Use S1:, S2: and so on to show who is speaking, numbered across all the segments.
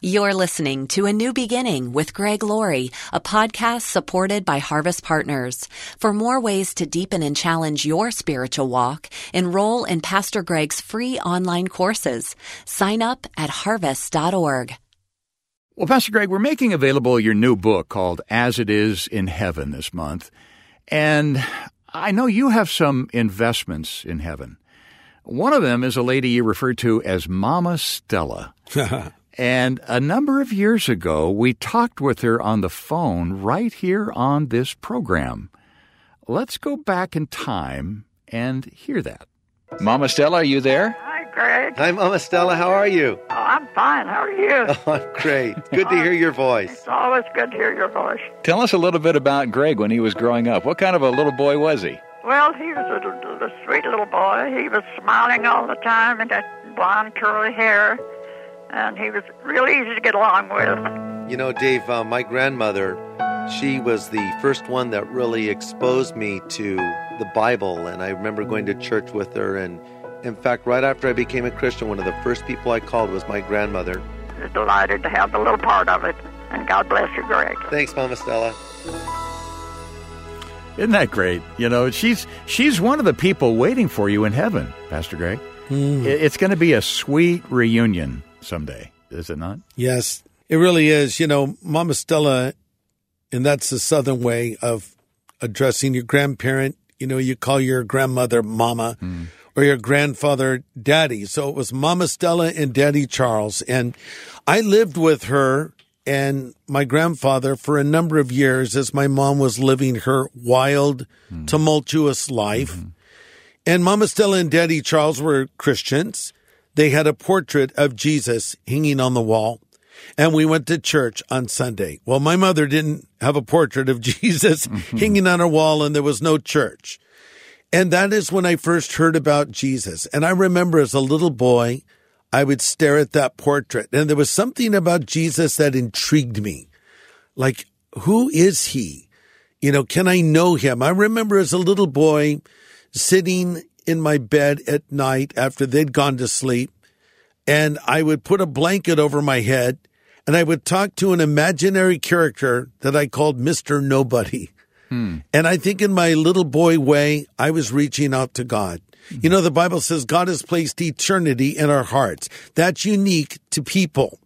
S1: You're listening to A New Beginning with Greg Laurie, a podcast supported by Harvest Partners. For more ways to deepen and challenge your spiritual walk, enroll in Pastor Greg's free online courses. Sign up at harvest.org.
S2: Well, Pastor Greg, we're making available your new book called As It Is in Heaven this month. And I know you have some investments in heaven. One of them is a lady you refer to as Mama Stella. And a number of years ago, we talked with her on the phone right here on this program. Let's go back in time and hear that. Mama Stella, are you there?
S3: Hi, Greg.
S4: Hi, Mama Stella. How are you?
S3: Oh, I'm fine. How are you?
S4: Oh, I'm great. Good to hear your voice.
S3: It's always good to hear your voice.
S2: Tell us a little bit about Greg when he was growing up. What kind of a little boy was he?
S3: Well, he was a, a sweet little boy. He was smiling all the time and had blonde curly hair, and he was real easy to get along with.
S4: You know, Dave, uh, my grandmother, she was the first one that really exposed me to the Bible, and I remember going to church with her. And in fact, right after I became a Christian, one of the first people I called was my grandmother.
S3: I was delighted to have a little part of it, and God bless you, Greg.
S4: Thanks, Mama Stella.
S2: Isn't that great? You know, she's she's one of the people waiting for you in heaven, Pastor Greg. It- It's going to be a sweet reunion someday, is it not?
S5: Yes, it really is. You know, Mama Stella, and that's the Southern way of addressing your grandparent. You know, you call your grandmother Mama hmm. or your grandfather Daddy. So it was Mama Stella and Daddy Charles. And I lived with her and my grandfather for a number of years as my mom was living her wild, hmm. tumultuous life. Hmm. And Mama Stella and Daddy Charles were Christians. They had a portrait of Jesus hanging on the wall. And we went to church on Sunday. Well, my mother didn't have a portrait of Jesus mm-hmm. hanging on her wall and there was no church. And that is when I first heard about Jesus. And I remember as a little boy, I would stare at that portrait and there was something about Jesus that intrigued me. Like, who is he? You know, can I know him? I remember as a little boy sitting in my bed at night after they'd gone to sleep and I would put a blanket over my head and I would talk to an imaginary character that I called Mr. Nobody. Hmm. And I think in my little boy way, I was reaching out to God. Hmm. You know, the Bible says God has placed eternity in our hearts. That's unique to people.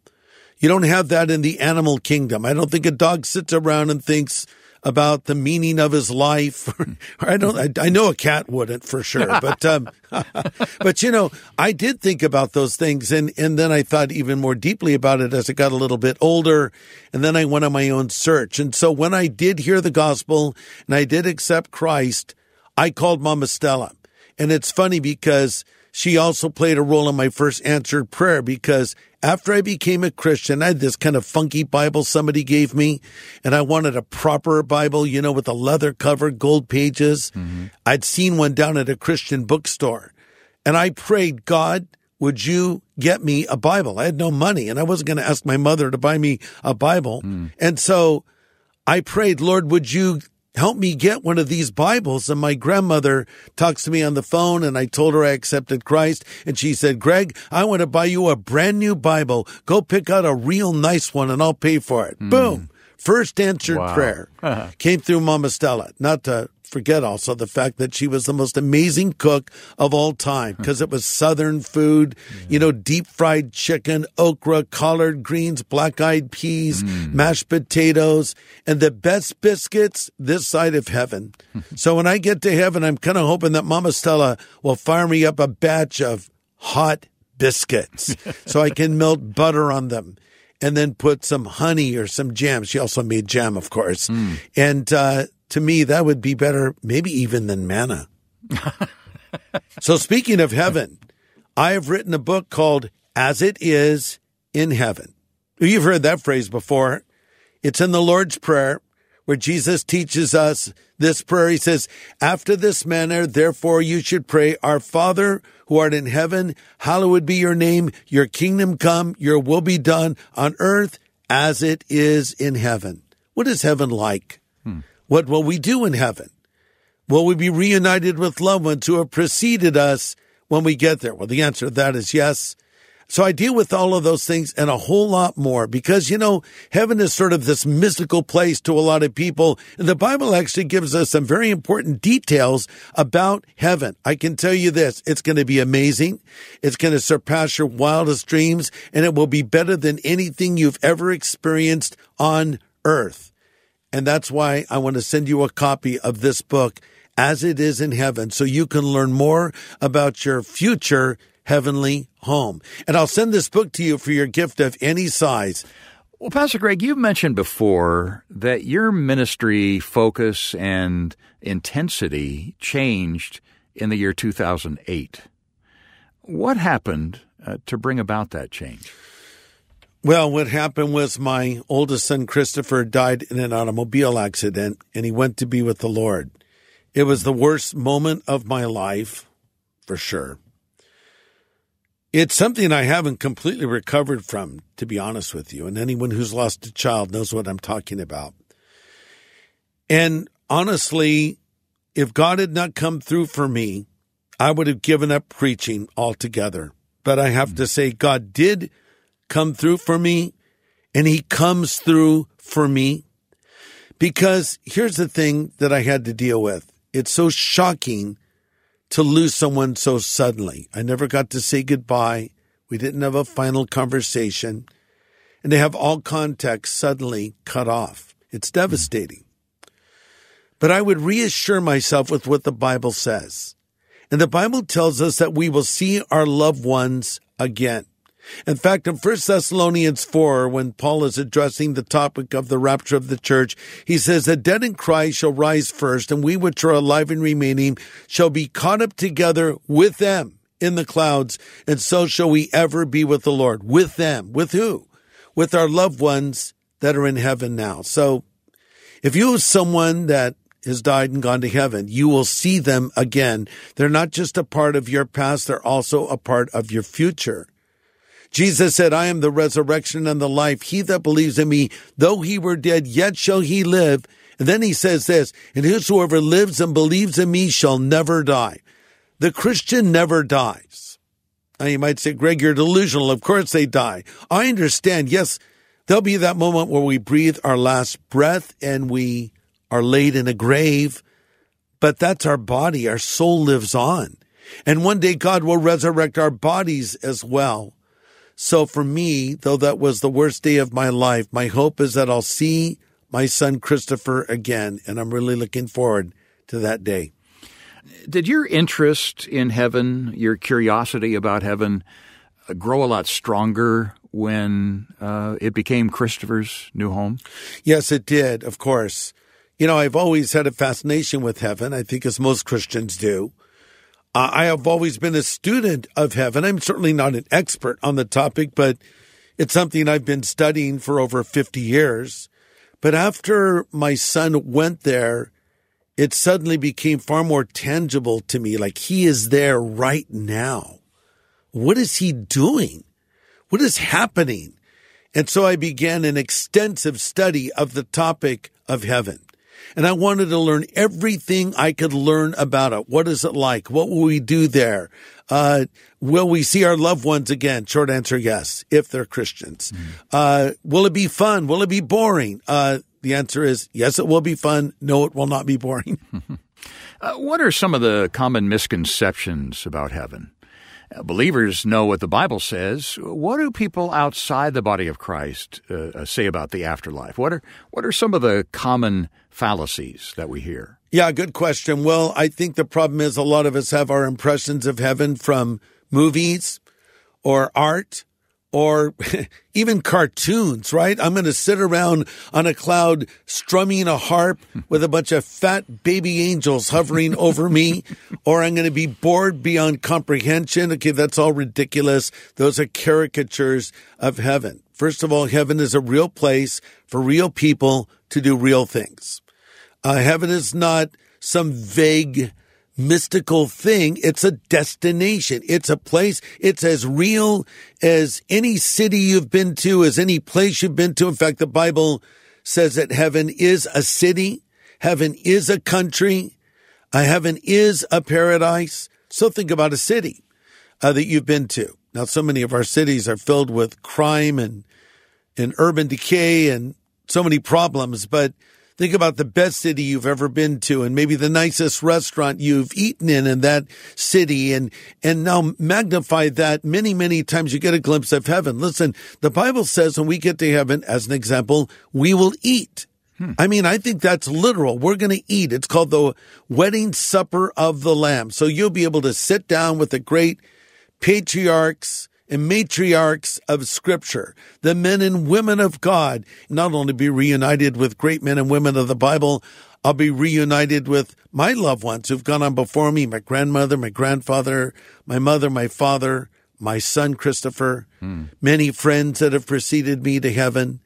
S5: You don't have that in the animal kingdom. I don't think a dog sits around and thinks about the meaning of his life. I don't, I, I know a cat wouldn't for sure, but, um, but you know, I did think about those things. And, and then I thought even more deeply about it as I got a little bit older. And then I went on my own search. And so when I did hear the gospel and I did accept Christ, I called Mama Stella. And it's funny because she also played a role in my first answered prayer because after I became a Christian, I had this kind of funky Bible somebody gave me and I wanted a proper Bible, you know, with a leather cover, gold pages. Mm-hmm. I'd seen one down at a Christian bookstore and I prayed, God, would you get me a Bible? I had no money and I wasn't going to ask my mother to buy me a Bible. Mm. And so I prayed, Lord, would you help me get one of these Bibles? And my grandmother talks to me on the phone and I told her I accepted Christ. And she said, Greg, I want to buy you a brand new Bible. Go pick out a real nice one and I'll pay for it. Hmm. Boom. First answered
S2: Wow.
S5: prayer came through Mama Stella. Not to forget also the fact that she was the most amazing cook of all time because it was Southern food, you know, deep fried chicken, okra, collard greens, black eyed peas, mashed potatoes, and the best biscuits this side of heaven. so when I get to heaven, I'm kind of hoping that Mama Stella will fire me up a batch of hot biscuits so I can melt butter on them and then put some honey or some jam. She also made jam, of course. And uh, to me, that would be better, maybe even than manna. so, speaking of heaven, I have written a book called As It Is in Heaven. You've heard that phrase before. It's in the Lord's Prayer where Jesus teaches us this prayer. He says, After this manner, therefore, you should pray, Our Father who art in heaven, hallowed be your name, your kingdom come, your will be done on earth as it is in heaven. What is heaven like? What will we do in heaven? Will we be reunited with loved ones who have preceded us when we get there? Well, the answer to that is yes. So I deal with all of those things and a whole lot more because, you know, heaven is sort of this mystical place to a lot of people. And the Bible actually gives us some very important details about heaven. I can tell you this. It's going to be amazing. It's going to surpass your wildest dreams and it will be better than anything you've ever experienced on earth. And that's why I want to send you a copy of this book as it is in heaven so you can learn more about your future heavenly home. And I'll send this book to you for your gift of any size.
S2: Well, Pastor Greg, you've mentioned before that your ministry focus and intensity changed in the year 2008. What happened uh, to bring about that change?
S5: Well, what happened was my oldest son, Christopher, died in an automobile accident and he went to be with the Lord. It was the worst moment of my life, for sure. It's something I haven't completely recovered from, to be honest with you. And anyone who's lost a child knows what I'm talking about. And honestly, if God had not come through for me, I would have given up preaching altogether. But I have to hmm. say, God did come through for me, and He comes through for me. Because here's the thing that I had to deal with it's so shocking to lose someone so suddenly. I never got to say goodbye. We didn't have a final conversation. And to have all contact suddenly cut off. It's devastating. But I would reassure myself with what the Bible says. And the Bible tells us that we will see our loved ones again. In fact, in 1 Thessalonians 4, when Paul is addressing the topic of the rapture of the church, he says, The dead in Christ shall rise first, and we which are alive and remaining shall be caught up together with them in the clouds, and so shall we ever be with the Lord. With them. With who? With our loved ones that are in heaven now. So, if you have someone that has died and gone to heaven, you will see them again. They're not just a part of your past, they're also a part of your future. Jesus said, I am the resurrection and the life. He that believes in me, though he were dead, yet shall he live. And then he says this, and whosoever lives and believes in me shall never die. The Christian never dies. Now you might say, Greg, you're delusional. Of course they die. I understand. Yes, there'll be that moment where we breathe our last breath and we are laid in a grave, but that's our body. Our soul lives on. And one day God will resurrect our bodies as well. So for me, though that was the worst day of my life, my hope is that I'll see my son Christopher again. And I'm really looking forward to that day.
S2: Did your interest in heaven, your curiosity about heaven, uh, grow a lot stronger when uh, it became Christopher's new home?
S5: Yes, it did, of course. You know, I've always had a fascination with heaven, I think, as most Christians do. Uh, I have always been a student of heaven. I'm certainly not an expert on the topic, but it's something I've been studying for over 50 years. But after my son went there, it suddenly became far more tangible to me. Like he is there right now. What is he doing? What is happening? And so I began an extensive study of the topic of heaven and I wanted to learn everything I could learn about it. What is it like? What will we do there? Uh, will we see our loved ones again? Short answer, yes, if they're Christians. Mm. Uh, will it be fun? Will it be boring? Uh, the answer is yes, it will be fun. No, it will not be boring.
S2: Uh, what are some of the common misconceptions about heaven? believers know what the Bible says. What do people outside the body of Christ uh, uh, say about the afterlife? What are what are some of the common fallacies that we hear?
S5: Yeah, good question. Well, I think the problem is a lot of us have our impressions of heaven from movies or art or even cartoons, right? I'm going to sit around on a cloud strumming a harp with a bunch of fat baby angels hovering over me, or I'm going to be bored beyond comprehension. Okay, that's all ridiculous. Those are caricatures of heaven. First of all, heaven is a real place for real people to do real things. Uh, heaven is not some vague mystical thing. It's a destination. It's a place. It's as real as any city you've been to, as any place you've been to. In fact, the Bible says that heaven is a city. Heaven is a country. Uh, heaven is a paradise. So think about a city. uh, that you've been to. Now, so many of our cities are filled with crime and, and urban decay and so many problems, but think about the best city you've ever been to and maybe the nicest restaurant you've eaten in in that city and, and now magnify that many, many times you get a glimpse of heaven. Listen, the Bible says when we get to heaven, as an example, we will eat. Hmm. I mean, I think that's literal. We're going to eat. It's called the wedding supper of the Lamb. So you'll be able to sit down with the great patriarchs and matriarchs of scripture, the men and women of God, not only be reunited with great men and women of the Bible, I'll be reunited with my loved ones who've gone on before me, my grandmother, my grandfather, my mother, my father, my son Christopher, hmm. many friends that have preceded me to heaven.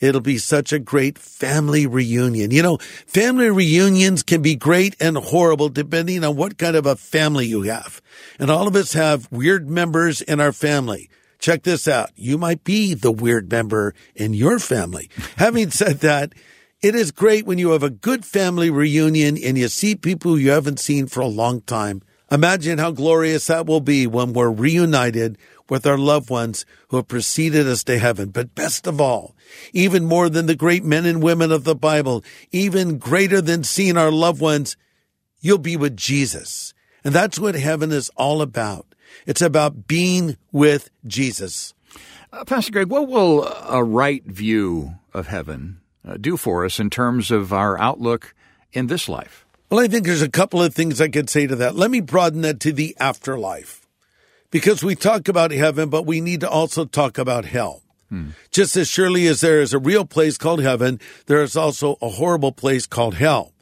S5: It'll be such a great family reunion. You know, family reunions can be great and horrible depending on what kind of a family you have. And all of us have weird members in our family. Check this out. You might be the weird member in your family. Having said that, it is great when you have a good family reunion and you see people you haven't seen for a long time. Imagine how glorious that will be when we're reunited with our loved ones who have preceded us to heaven. But best of all, even more than the great men and women of the Bible, even greater than seeing our loved ones, you'll be with Jesus. And that's what heaven is all about. It's about being with Jesus.
S2: Uh, Pastor Greg, what will a right view of heaven uh, do for us in terms of our outlook in this life?
S5: Well, I think there's a couple of things I could say to that. Let me broaden that to the afterlife because we talk about heaven, but we need to also talk about hell. Hmm. Just as surely as there is a real place called heaven, there is also a horrible place called hell.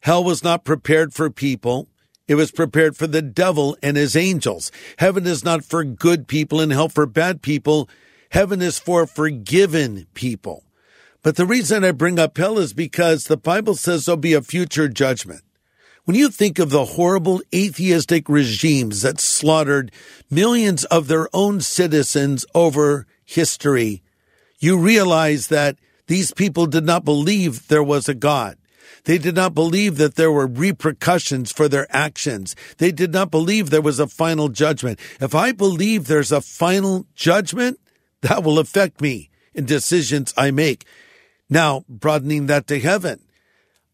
S5: Hell was not prepared for people. It was prepared for the devil and his angels. Heaven is not for good people and hell for bad people. Heaven is for forgiven people. But the reason I bring up hell is because the Bible says there'll be a future judgment. When you think of the horrible atheistic regimes that slaughtered millions of their own citizens over history, you realize that these people did not believe there was a God. They did not believe that there were repercussions for their actions. They did not believe there was a final judgment. If I believe there's a final judgment, that will affect me in decisions I make. Now, broadening that to heaven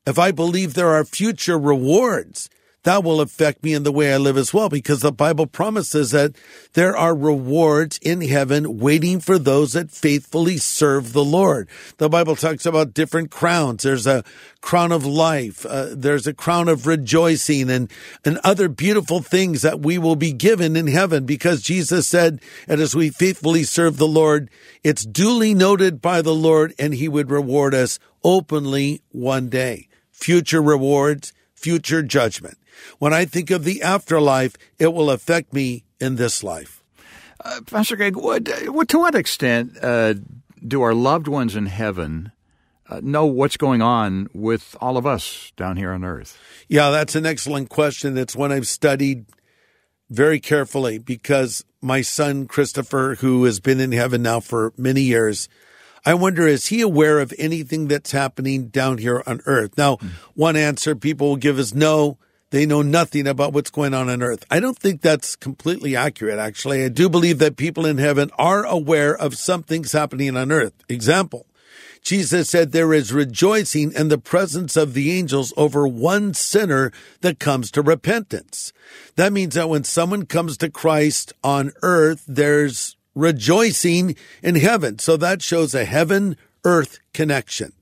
S5: if I believe there are future rewards, that will affect me in the way I live as well, because the Bible promises that there are rewards in heaven waiting for those that faithfully serve the Lord. The Bible talks about different crowns. There's a crown of life. Uh, there's a crown of rejoicing and, and other beautiful things that we will be given in heaven because Jesus said, and as we faithfully serve the Lord, it's duly noted by the Lord and he would reward us openly one day future rewards, future judgment. When I think of the afterlife, it will affect me in this life.
S2: Uh, Pastor Greg, what, what, to what extent uh, do our loved ones in heaven uh, know what's going on with all of us down here on earth?
S5: Yeah, that's an excellent question. That's one I've studied very carefully because my son Christopher, who has been in heaven now for many years, I wonder, is he aware of anything that's happening down here on earth? Now, mm. one answer people will give is no, they know nothing about what's going on on earth. I don't think that's completely accurate, actually. I do believe that people in heaven are aware of something's happening on earth. Example. Jesus said there is rejoicing in the presence of the angels over one sinner that comes to repentance. That means that when someone comes to Christ on earth, there's rejoicing in heaven. So that shows a heaven earth connection.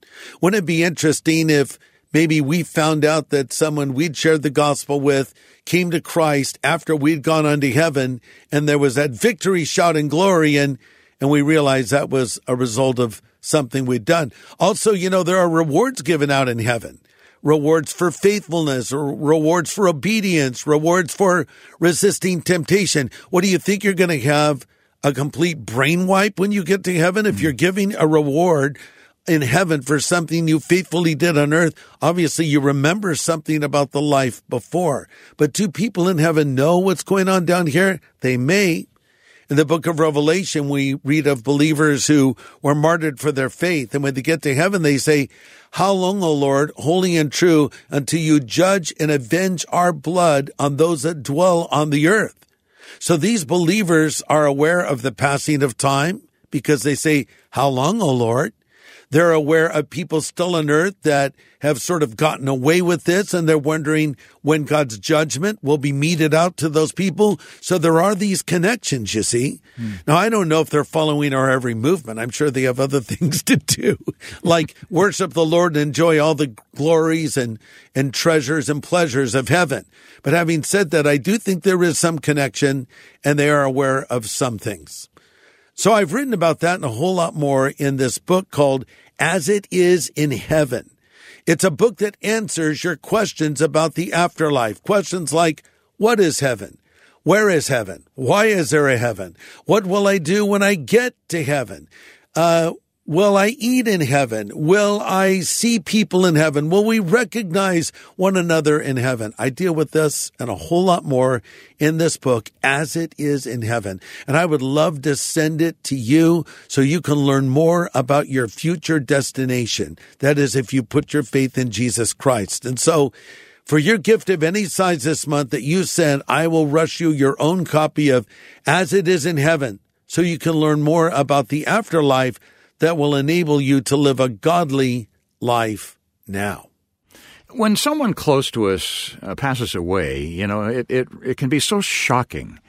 S5: Wouldn't it be interesting if maybe we found out that someone we'd shared the gospel with came to Christ after we'd gone unto heaven and there was that victory shout and glory and and we realized that was a result of something we'd done. Also, you know, there are rewards given out in heaven. Rewards for faithfulness, rewards for obedience, rewards for resisting temptation. What do you think you're going to have a complete brain wipe when you get to heaven. If hmm. you're giving a reward in heaven for something you faithfully did on earth, obviously you remember something about the life before. But do people in heaven know what's going on down here? They may. In the book of Revelation, we read of believers who were martyred for their faith. And when they get to heaven, they say, How long, O Lord, holy and true, until you judge and avenge our blood on those that dwell on the earth? So these believers are aware of the passing of time because they say, How long, O Lord? They're aware of people still on earth that have sort of gotten away with this and they're wondering when God's judgment will be meted out to those people. So there are these connections, you see. Hmm. Now, I don't know if they're following our every movement. I'm sure they have other things to do, like worship the Lord and enjoy all the glories and, and treasures and pleasures of heaven. But having said that, I do think there is some connection and they are aware of some things. So I've written about that and a whole lot more in this book called As It Is in Heaven. It's a book that answers your questions about the afterlife. Questions like, what is heaven? Where is heaven? Why is there a heaven? What will I do when I get to heaven? Uh, Will I eat in heaven? Will I see people in heaven? Will we recognize one another in heaven? I deal with this and a whole lot more in this book as it is in heaven. And I would love to send it to you so you can learn more about your future destination. That is, if you put your faith in Jesus Christ. And so, for your gift of any size this month that you send, I will rush you your own copy of As It Is in Heaven so you can learn more about the afterlife that will enable you to live a godly life now.
S2: When someone close to us uh, passes away, you know, it, it, it can be so shocking.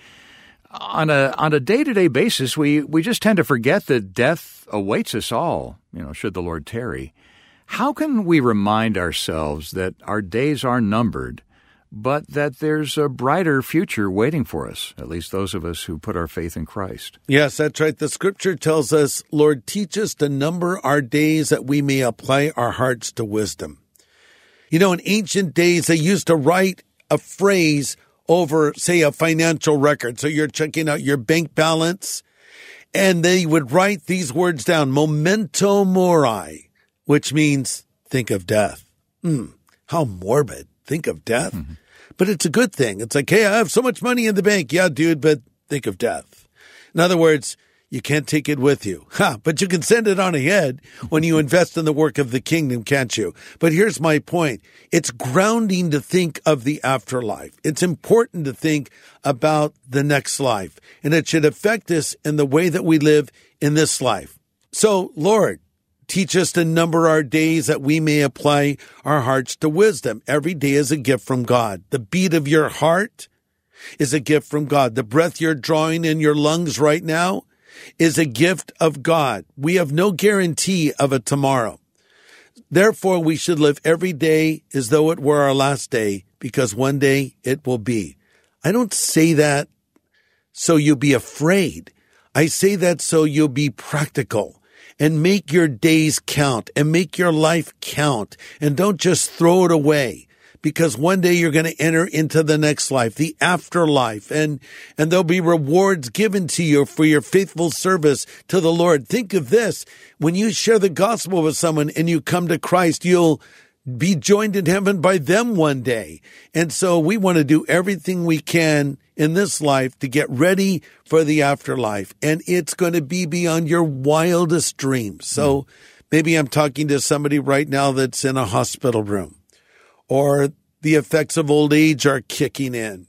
S2: On a on a day to day basis, we, we just tend to forget that death awaits us all, you know, should the Lord tarry. How can we remind ourselves that our days are numbered but that there's a brighter future waiting for us, at least those of us who put our faith in Christ.
S5: Yes, that's right. The scripture tells us, Lord, teach us to number our days that we may apply our hearts to wisdom. You know, in ancient days, they used to write a phrase over, say, a financial record. So you're checking out your bank balance, and they would write these words down, memento mori, which means think of death. Hmm, how morbid. Think of death. Mm-hmm but it's a good thing. It's like, hey, I have so much money in the bank. Yeah, dude, but think of death. In other words, you can't take it with you. Ha, but you can send it on ahead when you invest in the work of the kingdom, can't you? But here's my point. It's grounding to think of the afterlife. It's important to think about the next life and it should affect us in the way that we live in this life. So, Lord, Teach us to number our days that we may apply our hearts to wisdom. Every day is a gift from God. The beat of your heart is a gift from God. The breath you're drawing in your lungs right now is a gift of God. We have no guarantee of a tomorrow. Therefore, we should live every day as though it were our last day because one day it will be. I don't say that so you'll be afraid. I say that so you'll be practical and make your days count and make your life count and don't just throw it away because one day you're going to enter into the next life, the afterlife, and, and there'll be rewards given to you for your faithful service to the Lord. Think of this. When you share the gospel with someone and you come to Christ, you'll be joined in heaven by them one day. And so we want to do everything we can in this life to get ready for the afterlife. And it's going to be beyond your wildest dreams. So mm. maybe I'm talking to somebody right now that's in a hospital room or the effects of old age are kicking in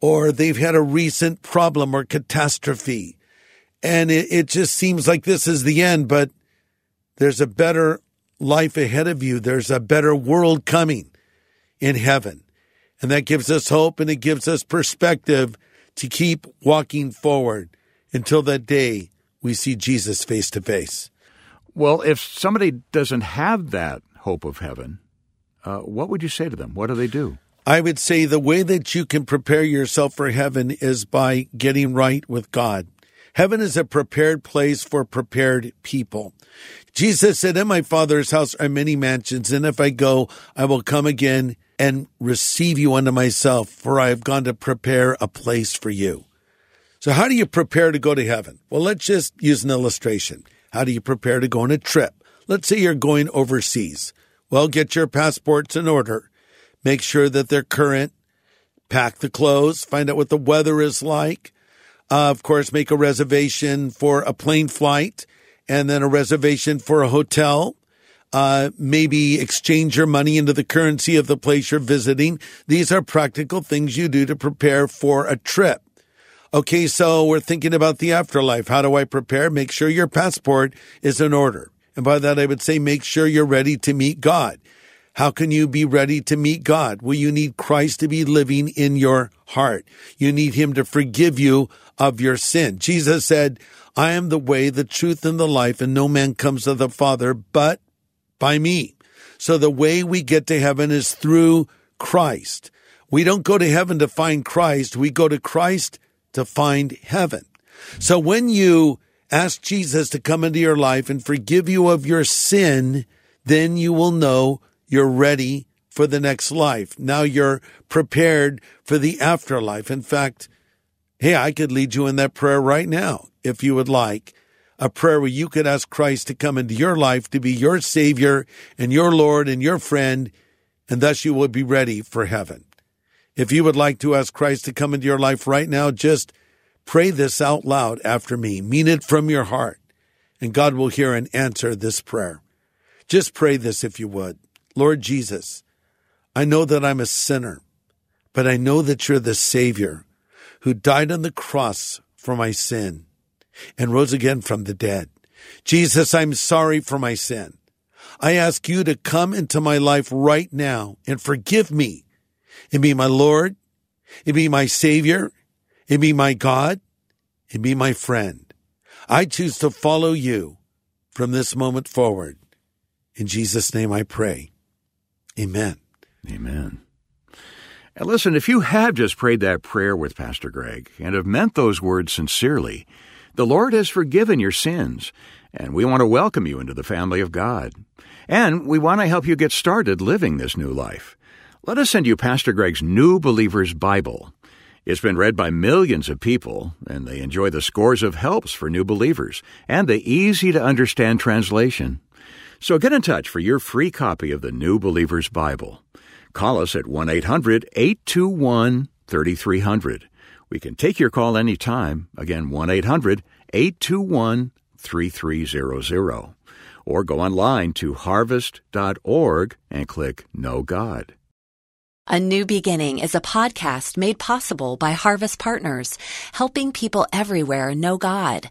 S5: or they've had a recent problem or catastrophe. And it, it just seems like this is the end, but there's a better life ahead of you. There's a better world coming in heaven. And that gives us hope and it gives us perspective to keep walking forward until that day we see Jesus face to face.
S2: Well, if somebody doesn't have that hope of heaven, uh, what would you say to them? What do they do?
S5: I would say the way that you can prepare yourself for heaven is by getting right with God. Heaven is a prepared place for prepared people. Jesus said, In my Father's house are many mansions, and if I go, I will come again and receive you unto myself, for I have gone to prepare a place for you. So, how do you prepare to go to heaven? Well, let's just use an illustration. How do you prepare to go on a trip? Let's say you're going overseas. Well, get your passports in order. Make sure that they're current. Pack the clothes. Find out what the weather is like. Uh, of course, make a reservation for a plane flight and then a reservation for a hotel. Uh, maybe exchange your money into the currency of the place you're visiting. These are practical things you do to prepare for a trip. Okay, so we're thinking about the afterlife. How do I prepare? Make sure your passport is in order. And by that, I would say make sure you're ready to meet God. How can you be ready to meet God? Well, you need Christ to be living in your heart. You need Him to forgive you of your sin. Jesus said, I am the way, the truth, and the life, and no man comes to the Father but by me. So the way we get to heaven is through Christ. We don't go to heaven to find Christ. We go to Christ to find heaven. So when you ask Jesus to come into your life and forgive you of your sin, then you will know you're ready for the next life. Now you're prepared for the afterlife. In fact, hey, I could lead you in that prayer right now if you would like. A prayer where you could ask Christ to come into your life to be your Savior and your Lord and your friend, and thus you will be ready for heaven. If you would like to ask Christ to come into your life right now, just pray this out loud after me. Mean it from your heart, and God will hear and answer this prayer. Just pray this if you would. Lord Jesus, I know that I'm a sinner, but I know that you're the Savior who died on the cross for my sin and rose again from the dead. Jesus, I'm sorry for my sin. I ask you to come into my life right now and forgive me and be my Lord and be my Savior and be my God and be my friend. I choose to follow you from this moment forward. In Jesus' name I pray. Amen.
S2: Amen. And listen, if you have just prayed that prayer with Pastor Greg and have meant those words sincerely, the Lord has forgiven your sins, and we want to welcome you into the family of God. And we want to help you get started living this new life. Let us send you Pastor Greg's New Believer's Bible. It's been read by millions of people, and they enjoy the scores of helps for new believers and the easy to understand translation. So get in touch for your free copy of the New Believer's Bible. Call us at 1 800 821 3300. We can take your call anytime. Again, 1 800 821 3300. Or go online to harvest.org and click Know God.
S1: A New Beginning is a podcast made possible by Harvest Partners, helping people everywhere know God.